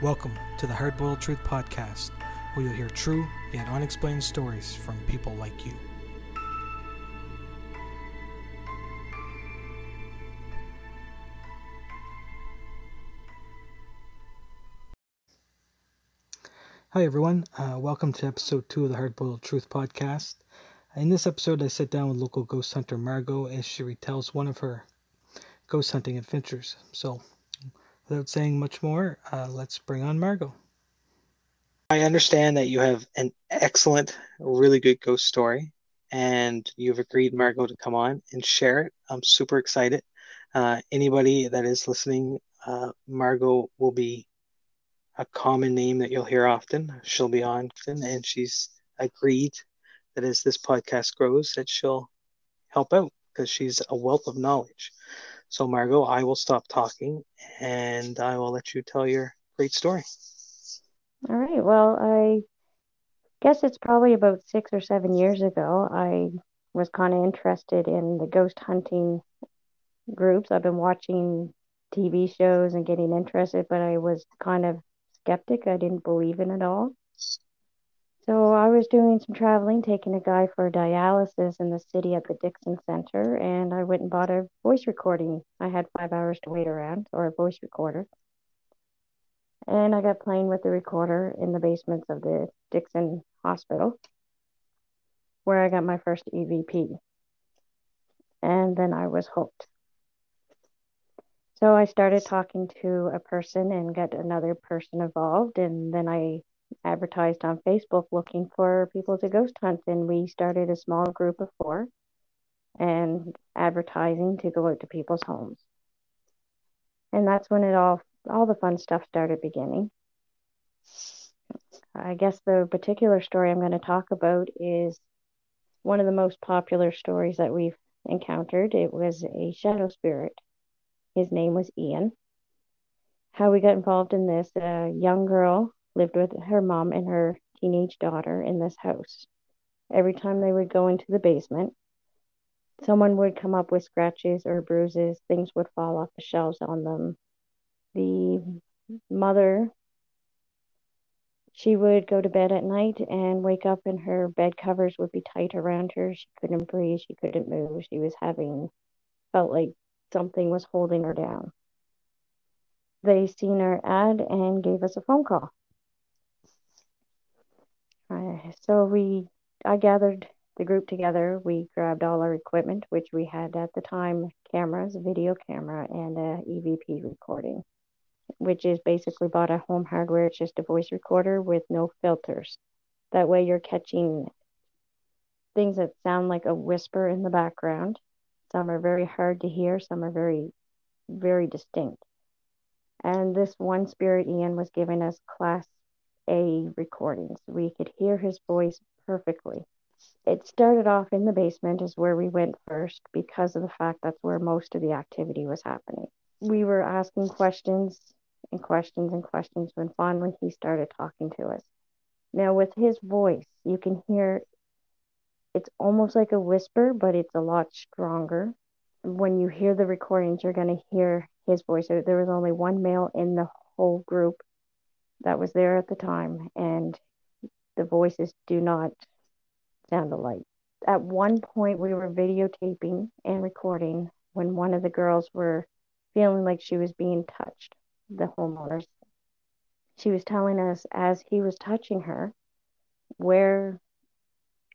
Welcome to the Hardboiled Truth Podcast, where you'll hear true yet unexplained stories from people like you. Hi, everyone. Uh, welcome to episode two of the Hardboiled Truth Podcast. In this episode, I sit down with local ghost hunter Margot as she retells one of her ghost hunting adventures. So, without saying much more, uh, let's bring on Margot. I understand that you have an excellent, really good ghost story, and you've agreed, Margot, to come on and share it. I'm super excited. Uh, anybody that is listening, uh, Margot will be a common name that you'll hear often. She'll be on often, and she's agreed that as this podcast grows, that she'll help out because she's a wealth of knowledge. So, Margot, I will stop talking and I will let you tell your great story. All right. Well, I guess it's probably about six or seven years ago. I was kind of interested in the ghost hunting groups. I've been watching TV shows and getting interested, but I was kind of skeptic. I didn't believe in it all. So I was doing some traveling, taking a guy for dialysis in the city at the Dixon Center, and I went and bought a voice recording. I had five hours to wait around, or a voice recorder. And I got playing with the recorder in the basements of the Dixon Hospital, where I got my first EVP. And then I was hooked. So I started talking to a person and got another person involved, and then I advertised on Facebook looking for people to ghost hunt, and we started a small group of four and advertising to go out to people's homes. And that's when it all all the fun stuff started beginning. I guess the particular story I'm going to talk about is one of the most popular stories that we've encountered. It was a shadow spirit. His name was Ian. How we got involved in this, a young girl lived with her mom and her teenage daughter in this house. Every time they would go into the basement, someone would come up with scratches or bruises, things would fall off the shelves on them. The mother, she would go to bed at night and wake up, and her bed covers would be tight around her. She couldn't breathe, she couldn't move. She was having, felt like something was holding her down. They seen our ad and gave us a phone call. Uh, so we, I gathered the group together. We grabbed all our equipment, which we had at the time cameras, video camera, and a EVP recording, which is basically bought at home hardware. It's just a voice recorder with no filters. That way you're catching things that sound like a whisper in the background. Some are very hard to hear, some are very, very distinct. And this one spirit, Ian, was giving us class a recordings. We could hear his voice perfectly. It started off in the basement, is where we went first, because of the fact that's where most of the activity was happening. We were asking questions and questions and questions when finally he started talking to us. Now, with his voice, you can hear it's almost like a whisper, but it's a lot stronger. When you hear the recordings, you're going to hear his voice. There was only one male in the whole group that was there at the time, and the voices do not sound alike. At one point, we were videotaping and recording when one of the girls were feeling like she was being touched, the homeowners. She was telling us as he was touching her where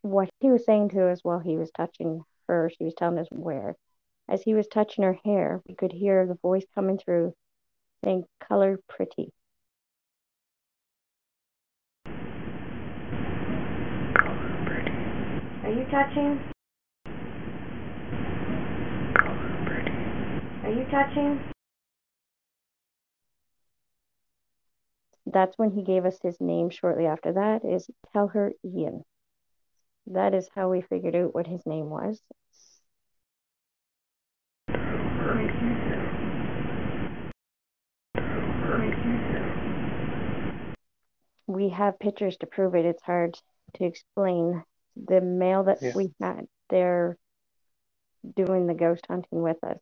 what he was saying to us while he was touching her, she was telling us where. As he was touching her hair, we could hear the voice coming through saying, Color pretty. Are you touching? Are you touching? That's when he gave us his name shortly after that is tell her Ian. That is how we figured out what his name was. We have pictures to prove it. It's hard to explain the male that yeah. we had there doing the ghost hunting with us,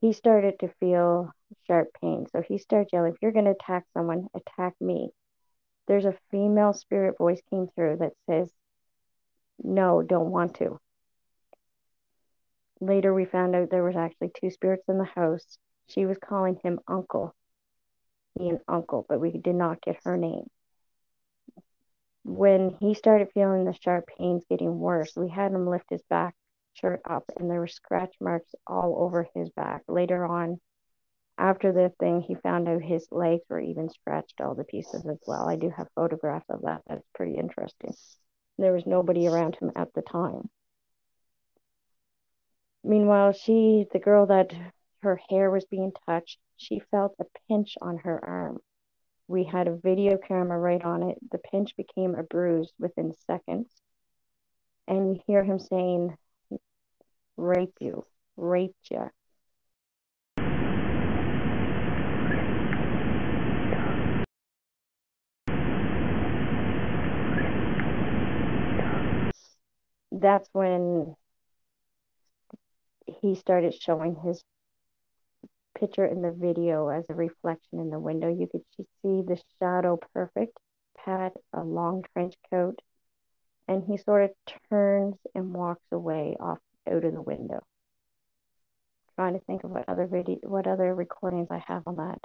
he started to feel sharp pain. So he starts yelling, If you're going to attack someone, attack me. There's a female spirit voice came through that says, No, don't want to. Later, we found out there was actually two spirits in the house. She was calling him uncle, he and uncle, but we did not get her name. When he started feeling the sharp pains getting worse, we had him lift his back shirt up, and there were scratch marks all over his back. Later on, after the thing, he found out his legs were even scratched all the pieces as well. I do have photographs of that. That's pretty interesting. There was nobody around him at the time. Meanwhile, she, the girl that her hair was being touched, she felt a pinch on her arm. We had a video camera right on it. The pinch became a bruise within seconds. And you hear him saying, rape you, rape you. That's when he started showing his picture in the video as a reflection in the window. You could see the shadow perfect, had a long trench coat, and he sort of turns and walks away off out of the window. Trying to think of what other video, what other recordings I have on that.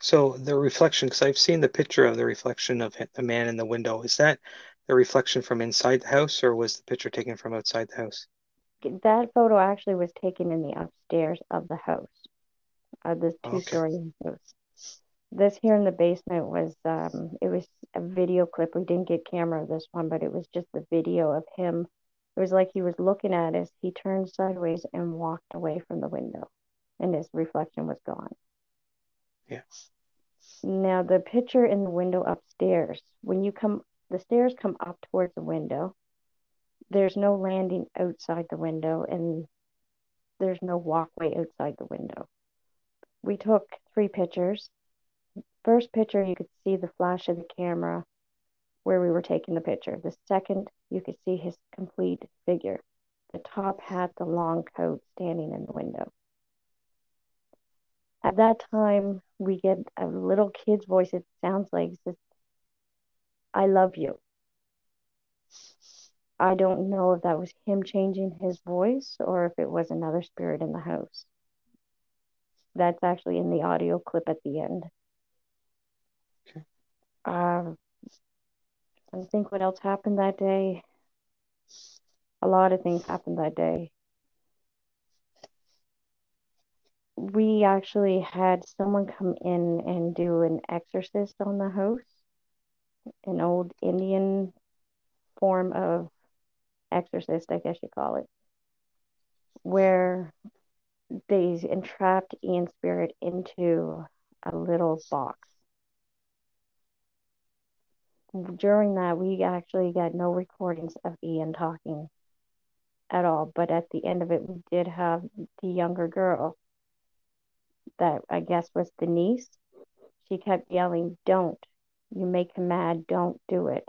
So the reflection, because I've seen the picture of the reflection of the man in the window. Is that the reflection from inside the house, or was the picture taken from outside the house? That photo actually was taken in the upstairs of the house, of this two-story okay. house. This here in the basement was um, it was a video clip. We didn't get camera of this one, but it was just the video of him. It was like he was looking at us. He turned sideways and walked away from the window, and his reflection was gone. Yes. Now the picture in the window upstairs. When you come, the stairs come up towards the window. There's no landing outside the window, and there's no walkway outside the window. We took three pictures first picture, you could see the flash of the camera where we were taking the picture. The second, you could see his complete figure. The top hat, the long coat standing in the window. At that time, we get a little kid's voice. It sounds like says, I love you. I don't know if that was him changing his voice or if it was another spirit in the house. That's actually in the audio clip at the end. Okay. Um, I think what else happened that day. A lot of things happened that day. We actually had someone come in and do an exorcist on the house, an old Indian form of exorcist, I guess you call it, where they entrapped Ian Spirit into a little box during that, we actually got no recordings of Ian talking at all. But at the end of it, we did have the younger girl that I guess was the niece. She kept yelling, Don't. You make him mad. Don't do it.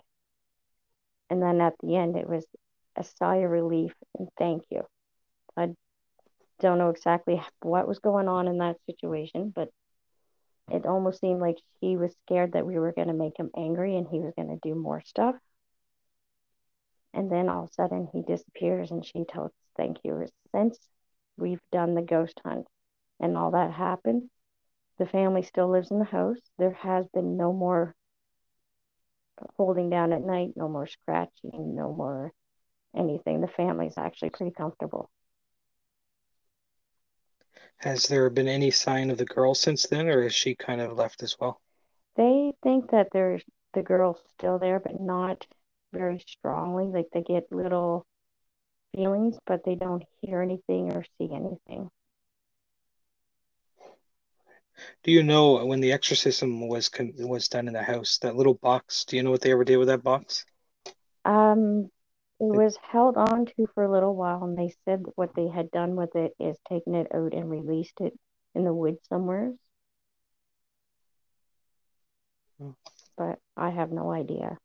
And then at the end, it was a sigh of relief and thank you. I don't know exactly what was going on in that situation, but it almost seemed like he was scared that we were going to make him angry and he was going to do more stuff. And then all of a sudden he disappears and she tells thank you. Since we've done the ghost hunt and all that happened, the family still lives in the house. There has been no more holding down at night, no more scratching, no more anything. The family's actually pretty comfortable. Has there been any sign of the girl since then, or has she kind of left as well? They think that there's the girl's still there, but not very strongly. Like they get little feelings, but they don't hear anything or see anything. Do you know when the exorcism was con- was done in the house, that little box? Do you know what they ever did with that box? Um, it was held on to for a little while, and they said what they had done with it is taken it out and released it in the woods somewhere. Hmm. But I have no idea.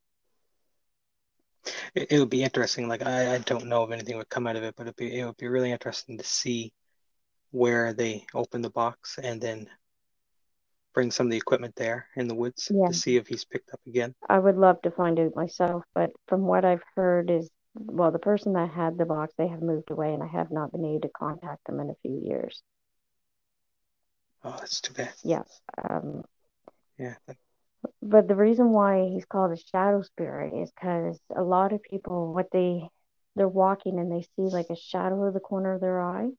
It, it would be interesting. Like I, I don't know if anything would come out of it, but it'd be it would be really interesting to see where they open the box and then bring some of the equipment there in the woods Yeah. to see if he's picked up again? I would love to find out myself, but from what I've heard is, well, the person that had the box, they have moved away, and I have not been able to contact them in a few years. Oh, that's too bad. Yeah. Um, Yeah. but the reason why he's called a shadow spirit is because a lot of people, what they, they're walking and they see like a shadow of the corner of their eye.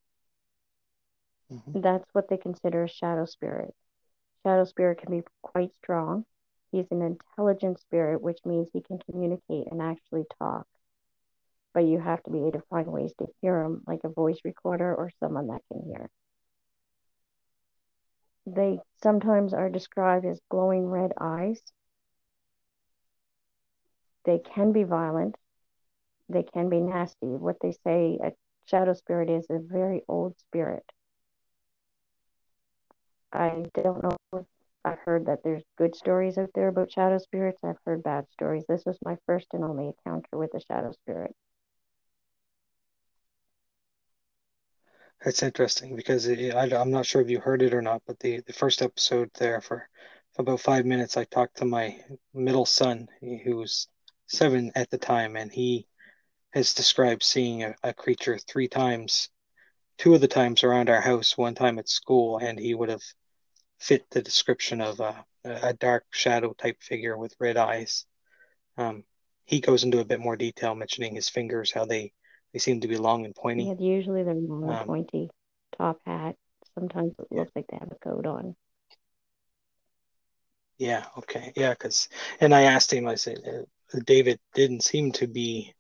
mhm. That's what they consider a shadow spirit. Shadow spirit can be quite strong. He's an intelligent spirit, which means he can communicate and actually talk. But you have to be able to find ways to hear them, like a voice recorder or someone that can hear. They sometimes are described as glowing red eyes. They can be violent. They can be nasty. What they say a shadow spirit is a very old spirit. I don't know if I've heard that there's good stories out there about shadow spirits. I've heard bad stories. This was my first and only encounter with a shadow spirit. That's interesting because it, I, I'm not sure if you heard it or not, but the, the first episode there for, for about five minutes, I talked to my middle son, who was seven at the time, and he has described seeing a, a creature three times, two of the times around our house, one time at school, and he would have fit the description of a, a dark shadow type figure with red eyes. Um, he goes into a bit more detail, mentioning his fingers, how they, they seem to be long and pointy. Yeah, usually they're long and Um, pointy, top hat. Sometimes it looks like they have a coat on. Yeah, okay. Yeah, because, and I asked him, I said, uh, David didn't seem to be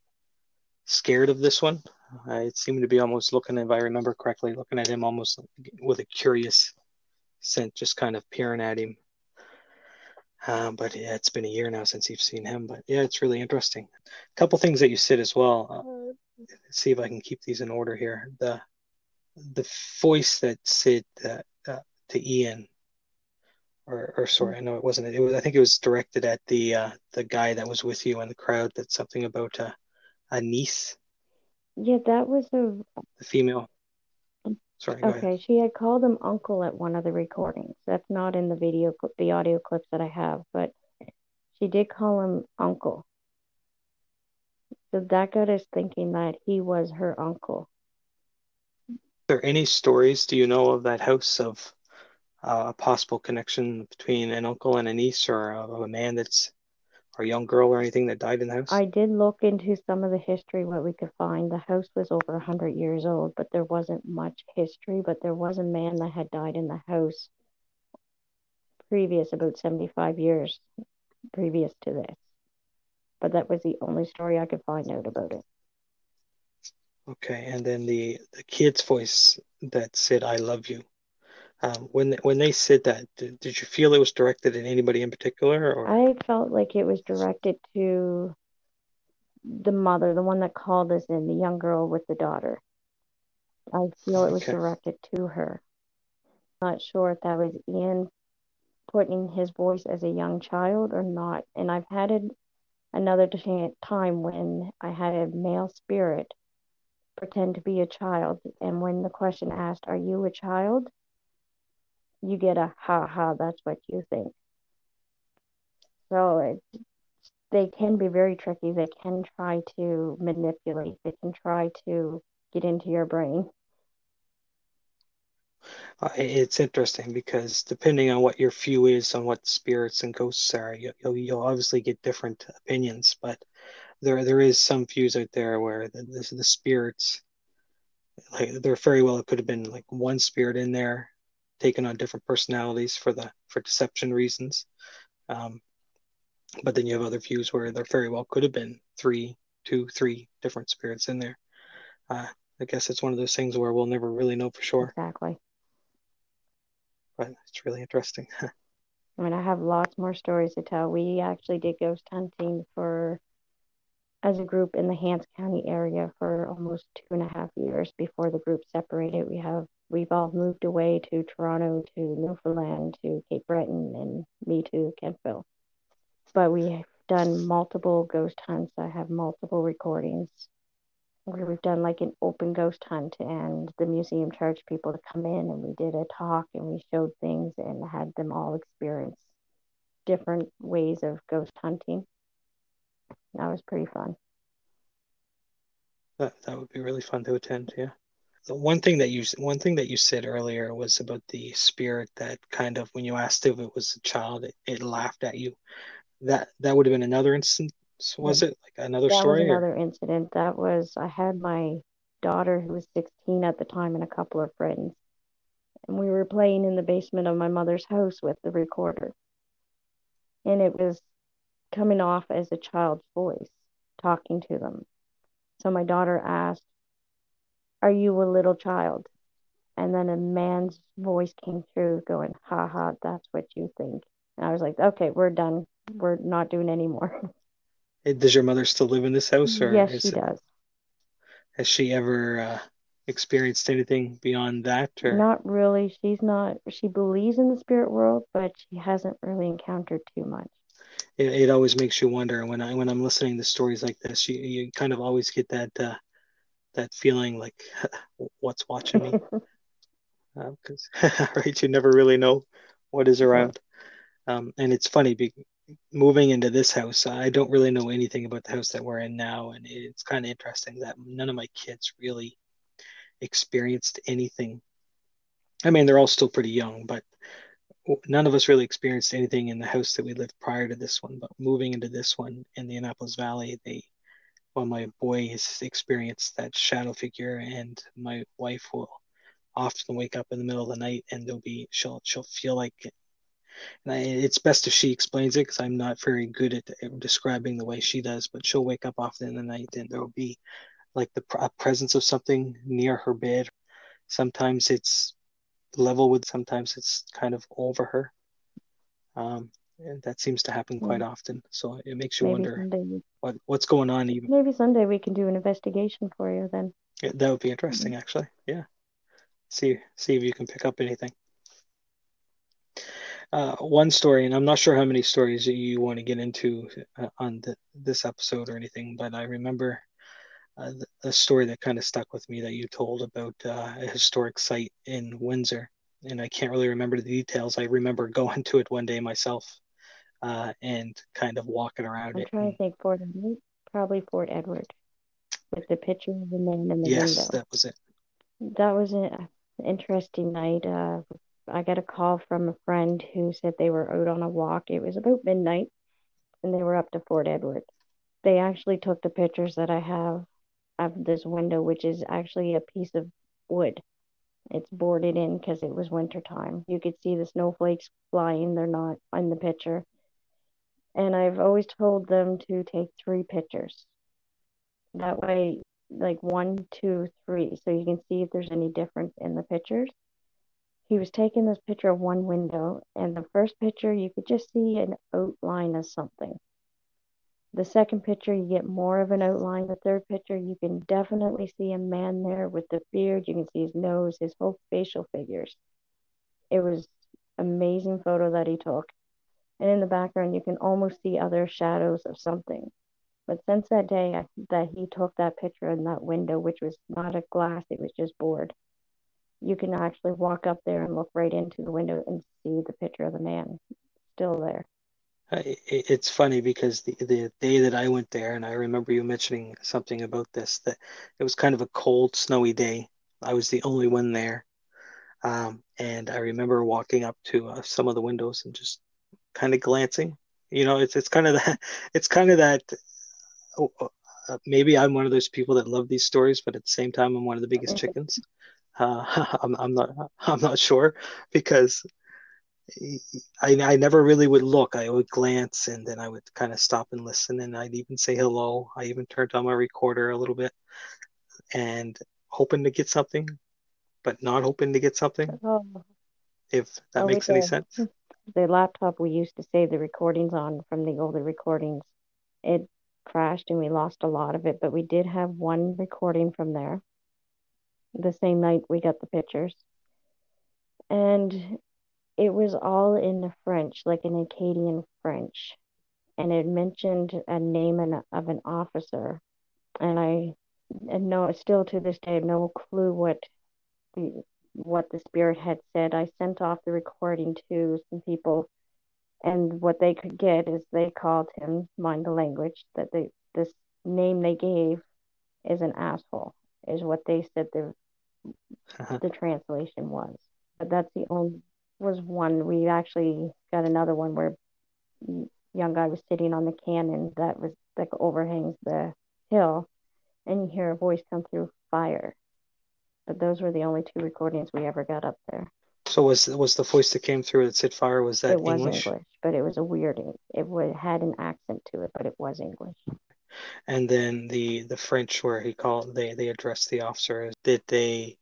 scared of this one. Uh, it seemed to be almost looking, if I remember correctly, looking at him almost with a curious scent, just kind of peering at him. Um, but yeah, it's been a year now since you've seen him. But yeah, it's really interesting. A couple things that you said as well. Uh, let's see if I can keep these in order here. The the voice that said uh, uh, to Ian, or or sorry, I know it wasn't. It was I think it was directed at the uh, the guy that was with you in the crowd. That's something about a a niece, Yeah, that was a the female. Sorry, okay. She had called him uncle at one of the recordings. That's not in the video, the audio clips that I have, but she did call him uncle. So that got us thinking that he was her uncle. Are there any stories do you know of that house of uh, a possible connection between an uncle and a niece, or of a man that's or a young girl or anything that died in the house? I did look into some of the history, what we could find. The house was over a hundred years old, but there wasn't much history. But there was a man that had died in the house previous, about 75 years previous to this. But that was the only story I could find out about it. Okay, and then the the kid's voice that said "I love you." Um, when when they said that, did, did you feel it was directed at anybody in particular, or I felt like it was directed to the mother, the one that called us in, the young girl with the daughter. I feel it was Okay. directed to her. Not sure if that was Ian putting his voice as a young child or not. And I've had it another time when I had a male spirit pretend to be a child. And when the question asked, Are you a child? You get a ha ha, that's what you think. So it, they can be very tricky. They can try to manipulate, they can try to get into your brain. Uh, it's interesting because depending on what your view is on what spirits and ghosts are, you, you'll you'll obviously get different opinions. But there there is some views out there where the the, the spirits, like there very well it could have been like one spirit in there, taking on different personalities for the for deception reasons. Um, but then you have other views where there very well could have been three, two, three different spirits in there. Uh, I guess it's one of those things where we'll never really know for sure, Exactly. But it's really interesting. I mean, I have lots more stories to tell. We actually did ghost hunting for, as a group in the Hants County area for almost two and a half years before the group separated. We have, we've all moved away to Toronto, to Newfoundland, to Cape Breton, and me to Kentville. But we have done multiple ghost hunts. I have multiple recordings. We've done like an open ghost hunt and the museum charged people to come in and we did a talk and we showed things and had them all experience different ways of ghost hunting. That was pretty fun. That that would be really fun to attend, yeah. The one thing that you one thing that you said earlier was about the spirit that kind of when you asked if it was a child, it, it laughed at you. That that would have been another instance was it like another that story? was another or? incident. That was I had my daughter who was 16 at the time and a couple of friends, and we were playing in the basement of my mother's house with the recorder, and it was coming off as a child's voice talking to them. So my daughter asked, "Are you a little child?" And then a man's voice came through, going, "Ha ha, that's what you think." And I was like, "Okay, we're done. We're not doing any more." Does your mother still live in this house, or yes, she it, does. Has she ever uh, experienced anything beyond that? Or not really. She's not. She believes in the spirit world, but she hasn't really encountered too much. It, it always makes you wonder when I when I'm listening to stories like this. You you kind of always get that uh, that feeling like, what's watching me? Because uh, right, you never really know what is around. Um, and it's funny moving into this house, I don't really know anything about the house that we're in now, and it's kind of interesting that none of my kids really experienced anything. I mean, they're all still pretty young, but none of us really experienced anything in the house that we lived prior to this one. But moving into this one in the Annapolis Valley, they, well, my boy has experienced that shadow figure, and my wife will often wake up in the middle of the night and there'll be she'll she'll feel like and I, it's best if she explains it because I'm not very good at describing the way she does. But she'll wake up often in the night, and there will be like the presence of something near her bed. Sometimes it's level with, sometimes it's kind of over her. Um, and that seems to happen quite mm. often. So it makes you maybe wonder what what's going on. Even maybe someday we can do an investigation for you. Then yeah, that would be interesting, mm-hmm. actually. Yeah, see see if you can pick up anything uh, one story, and I'm not sure how many stories you want to get into uh, on the, this episode or anything, but I remember uh, a story that kind of stuck with me that you told about uh, a historic site in Windsor, and I can't really remember the details. I remember going to it one day myself uh, and kind of walking around I'm it. I'm trying and... to think Fort probably Fort Edward, with the picture of the man in the yes, window. that was it. That was an interesting night. Uh, I got a call from a friend who said they were out on a walk. It was about midnight and they were up to Fort Edward. They actually took the pictures that I have of this window, which is actually a piece of wood. It's boarded in because it was winter time. You could see the snowflakes flying. They're not in the picture. And I've always told them to take three pictures. That way, like one, two, three, so you can see if there's any difference in the pictures he was taking this picture of one window, and the first picture you could just see an outline of something. The second picture, you get more of an outline. The third picture, you can definitely see a man there with the beard. You can see his nose, his whole facial figures. It was amazing photo that he took. And in the background, you can almost see other shadows of something. But since that day I, that he took that picture in that window, which was not a glass, it was just board, you can actually walk up there and look right into the window and see the picture of the man still there. It's funny because the the day that I went there, and I remember you mentioning something about this, that it was kind of a cold, snowy day. I was the only one there, um, and I remember walking up to uh, some of the windows and just kind of glancing. You know, it's it's kind of that it's kind of that. Oh, uh, maybe I'm one of those people that love these stories, but at the same time, I'm one of the biggest chickens. Uh, I'm, I'm not I'm not sure because I, I never really would look. I would glance and then I would kind of stop and listen and I'd even say hello. I even turned on my recorder a little bit and hoping to get something, but not hoping to get something. Oh. If that oh, makes any the, sense. The laptop we used to save the recordings on from the older recordings, it crashed and we lost a lot of it, but we did have one recording from there the same night we got the pictures. And it was all in the French, like an Acadian French. And it mentioned a name of an officer. And I and no, still to this day, no clue what the what the spirit had said. I sent off the recording to some people, and what they could get is they called him, mind the language, that they this name they gave is an asshole, is what they said the. Uh-huh. the translation was. But that's the only was one. We actually got another one where young guy was sitting on the cannon that was that overhangs the hill, and you hear a voice come through fire. But those were the only two recordings we ever got up there. So was was the voice that came through that said fire? Was that it was English? English, but it was a weird. It would, had an accent to it, but it was English. And then the the French, where he called, they they addressed the officer. Did they?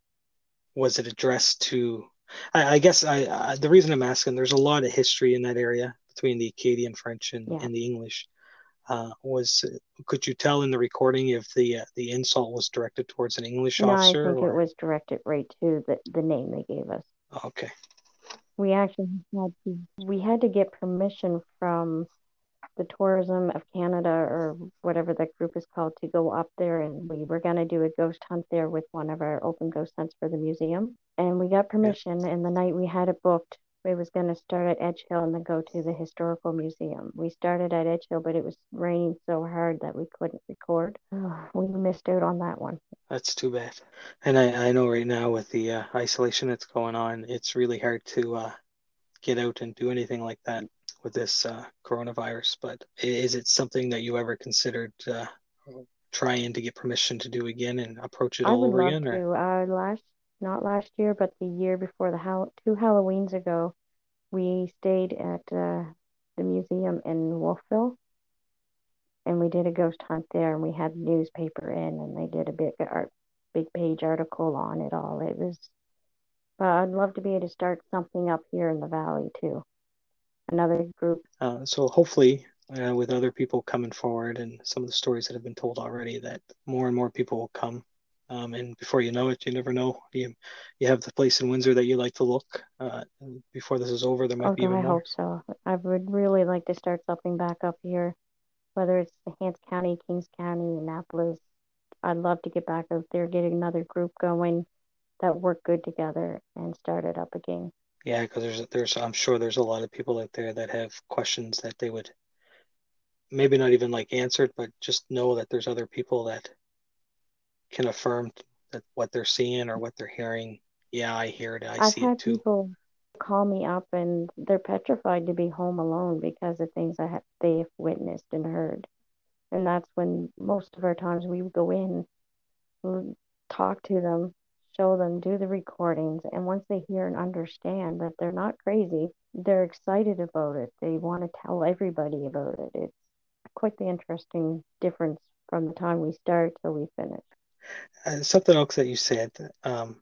Was it addressed to? I, I guess I, I the reason I'm asking. There's a lot of history in that area between the Acadian French and, Yeah. and the English. Uh, was could you tell in the recording if the uh, the insult was directed towards an English No, I officer? think it was directed right to the the name they gave us. okay. we actually had to we had to get permission from the tourism of Canada or whatever that group is called to go up there and we were going to do a ghost hunt there with one of our open ghost hunts for the museum and we got permission and the night we had it booked it was going to start at Edge Hill and then go to the historical museum. We started at Edge Hill but it was raining so hard that we couldn't record. we missed out on that one. That's too bad. And I, I know right now with the uh, isolation that's going on, it's really hard to uh, get out and do anything like that with this uh, coronavirus. But is it something that you ever considered uh, trying to get permission to do again and approach it I all over again? Or. Uh, last, not last year, but the year before the two Halloweens ago, we stayed at uh, the museum in Wolfville, and we did a ghost hunt there, and we had the newspaper in, and they did a big art, big page article on it all. It was, but I'd love to be able to start something up here in the valley too. Another group. uh, so hopefully, uh, with other people coming forward and some of the stories that have been told already, that more and more people will come. Um, and before you know it, you never know. You you have the place in Windsor that you like to look. Uh, before this is over, there might Oh, be even I more. hope so. I would really like to start something back up here, whether it's the Hants County, Kings County, Annapolis. I'd love to get back out there, get another group going that work good together and start it up again. Yeah, because there's there's I'm sure there's a lot of people out there that have questions that they would maybe not even like answered, but just know that there's other people that can affirm that what they're seeing or what they're hearing. Yeah, I hear it. I I've see had it too. people call me up and they're petrified to be home alone because of things that ha- they've witnessed and heard. And that's when most of our times we would go in, talk to them, show them, do the recordings. And once they hear and understand that they're not crazy, they're excited about it. They want to tell everybody about it. It's quite the interesting difference from the time we start till we finish. Uh, something else that you said, um,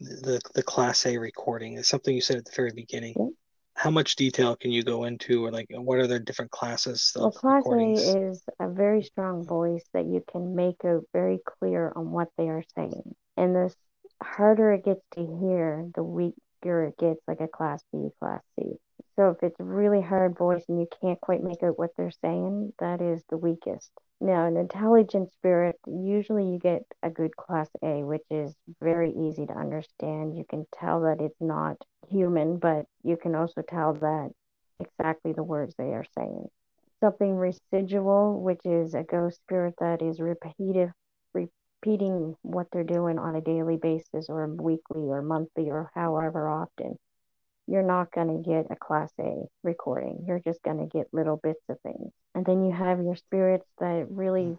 the the Class A recording is something you said at the very beginning. Yeah. How much detail can you go into, or like what are the different classes Well, Class A is a very strong voice that you can make out very clear on what they are saying. And the harder it gets to hear, the weaker it gets, like a Class B, Class C. So if it's really hard voice and you can't quite make out what they're saying, that is the weakest. Now, an intelligent spirit, usually you get a good Class A, which is very easy to understand. You can tell that it's not human, but you can also tell that exactly the words they are saying something residual, which is a ghost spirit that is repetitive, repeating what they're doing on a daily basis or weekly or monthly or however often. You're not going to get a class A recording. You're just going to get little bits of things. And then you have your spirits that really mm.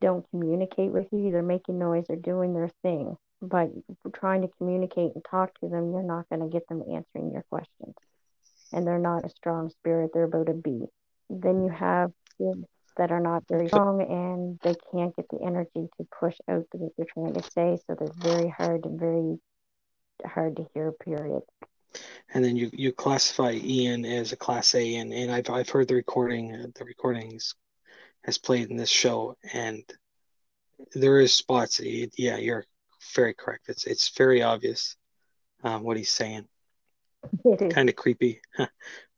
don't communicate with you. They're making noise, they're doing their thing. But trying to communicate and talk to them, you're not going to get them answering your questions. And they're not a strong spirit, they're about a B. Then you have kids that are not very strong and they can't get the energy to push out what they're trying to say. So they're very hard and very hard to hear, period. And then you you classify Ian as a Class A, and, and I've I've heard the recording, the recordings has played in this show, and there is spots. Yeah, you're very correct. It's it's very obvious um, what he's saying. Kind of creepy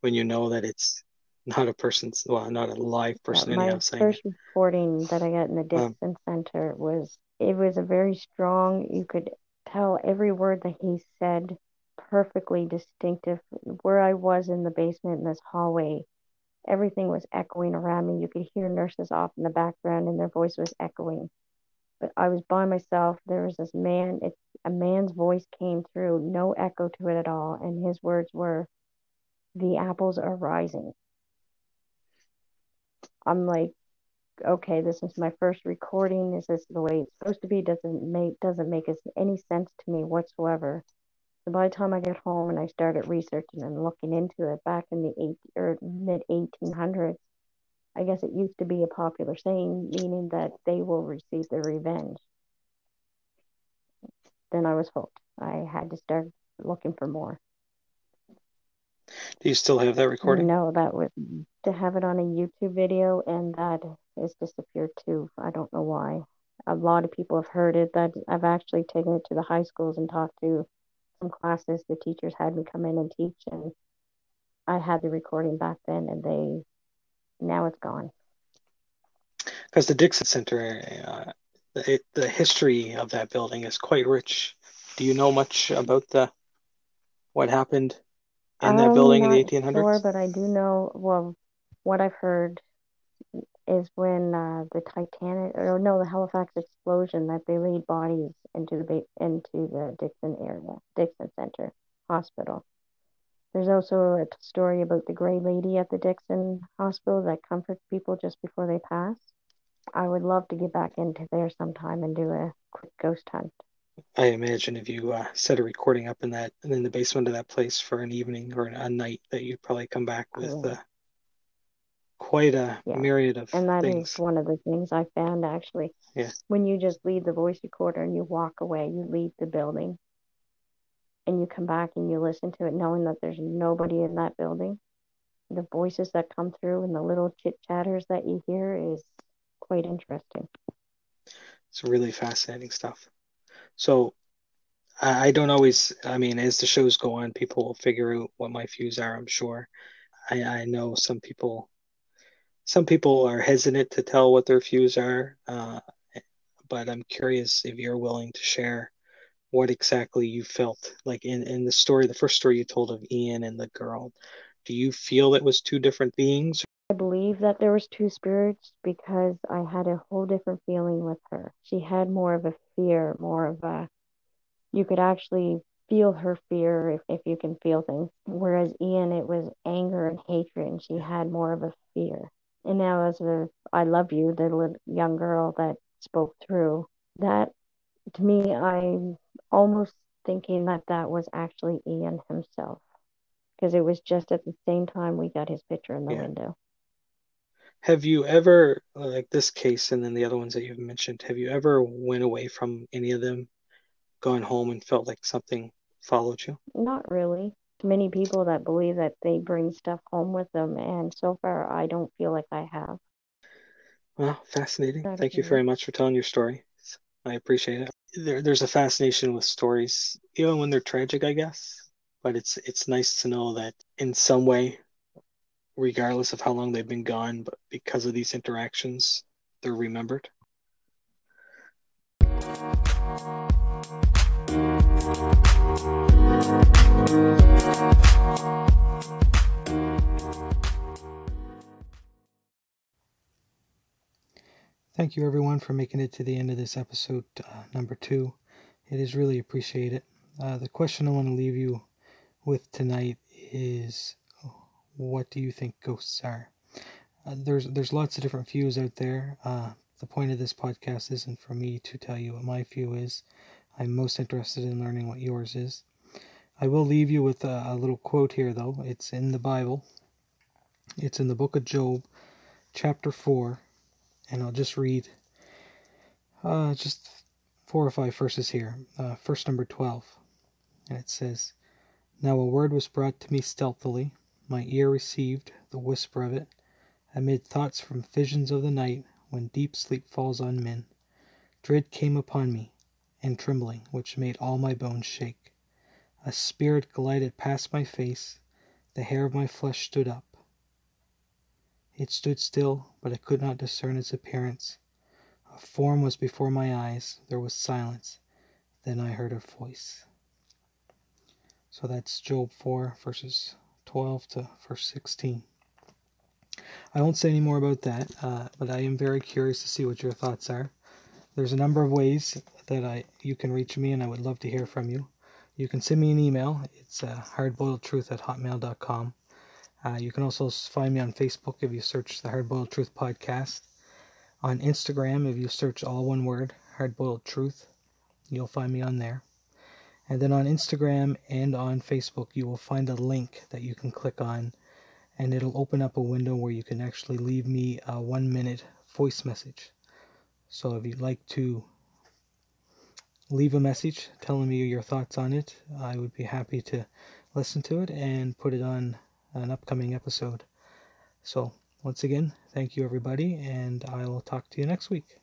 when you know that it's not a person's well, not a live person. Yeah, my first it. recording that I got in the Um, Center was it was a very strong. You could tell every word that he said perfectly distinctive. Where I was in the basement in this hallway, everything was echoing around me. You could hear nurses off in the background, and their voice was echoing. But I was by myself. There was this man. It, a man's voice came through, no echo to it at all, and his words were, "The apples are rising." I'm like, okay, this is my first recording. Is this the way it's supposed to be? Doesn't make doesn't make any sense to me whatsoever. So by the time I get home and I started researching and looking into it back in the eight or mid 1800s, I guess it used to be a popular saying, meaning that they will receive their revenge. Then I was hooked. I had to start looking for more. do you still have that recording? No, that was to have it on a YouTube video, and that has disappeared too. I don't know why. A lot of people have heard it. That I've actually taken it to the high schools and talked to some classes. The teachers had me come in and teach, and I had the recording back then, and they now it's gone. Because the Dixon Center, uh, the, the history of that building is quite rich. Do you know much about the what happened in that I'm building in the not 1800s? sure, but I do know. Well, what I've heard is when uh, the Titanic, or no, the Halifax explosion, that they laid bodies into the into the Dixon area, Dixon Center Hospital. There's also a story about the Gray Lady at the Dixon Hospital that comforts people just before they pass. I would love to get back into there sometime and do a quick ghost hunt. I imagine if you uh, set a recording up in that in the basement of that place for an evening or a night, that you'd probably come back with Cool. uh, quite a Yeah. myriad of And that is things. one of the things I found actually. Yeah. When you just leave the voice recorder and you walk away, you leave the building and you come back and you listen to it knowing that there's nobody in that building. The voices that come through and the little chit chatters that you hear is quite interesting. It's really fascinating stuff. So I, don't always, I mean, as the shows go on, people will figure out what my views are, I'm sure. I, I know some people, some people are hesitant to tell what their views are, uh, but I'm curious if you're willing to share what exactly you felt like in, in the story, the first story you told of Ian and the girl. Do you feel it was two different beings? I believe that there was two spirits because I had a whole different feeling with her. She had more of a fear, more of a you could actually feel her fear if, if you can feel things. Whereas Ian it was anger and hatred and she had more of a fear. And now as i love you, the little young girl that spoke through, that to me I'm almost thinking that that was actually Ian himself. Because it was just at the same time we got his picture in the Yeah. window. Have you ever, like this case and then the other ones that you've mentioned, have you ever went away from any of them, gone home and felt like something followed you? Not really. Many people that believe that they bring stuff home with them, and so far I don't feel like I have. Well, fascinating. Not Thank you really. very much for telling your story. I appreciate it. There, there's a fascination with stories, even when they're tragic, I guess. But it's it's nice to know that in some way, regardless of how long they've been gone, but because of these interactions, they're remembered. Thank you, everyone, for making it to the end of this episode uh, number two. It is really appreciated. Uh, the question I want to leave you with tonight is what do you think ghosts are? Uh, there's there's lots of different views out there. Uh, the point of this podcast isn't for me to tell you what my view is. I'm most interested in learning what yours is. I will leave you with a, a little quote here, though. It's in the Bible. It's in the book of Job, chapter 4, and I'll just read uh, just four or five verses here. Uh, verse number 12, and it says, Now a word was brought to me stealthily, my ear received the whisper of it, amid thoughts from visions of the night, when deep sleep falls on men. Dread came upon me, and trembling, which made all my bones shake. A spirit glided past my face, the hair of my flesh stood up. It stood still, but I could not discern its appearance. A form was before my eyes. There was silence. Then I heard a voice. So that's Job 4, verses 12 to verse 16. I won't say any more about that, uh, but I am very curious to see what your thoughts are. There's a number of ways that I you can reach me, and I would love to hear from you. You can send me an email. It's uh, hardboiledtruth at hotmail.com. Uh, you can also find me on Facebook if you search the Hardboiled Truth Podcast. On Instagram, if you search all one word, Hardboiled Truth, you'll find me on there. And then on Instagram and on Facebook, you will find a link that you can click on, and it'll open up a window where you can actually leave me a one minute voice message. So if you'd like to leave a message telling me your thoughts on it, I would be happy to listen to it and put it on an upcoming episode. So, once again, thank you everybody, and I will talk to you next week.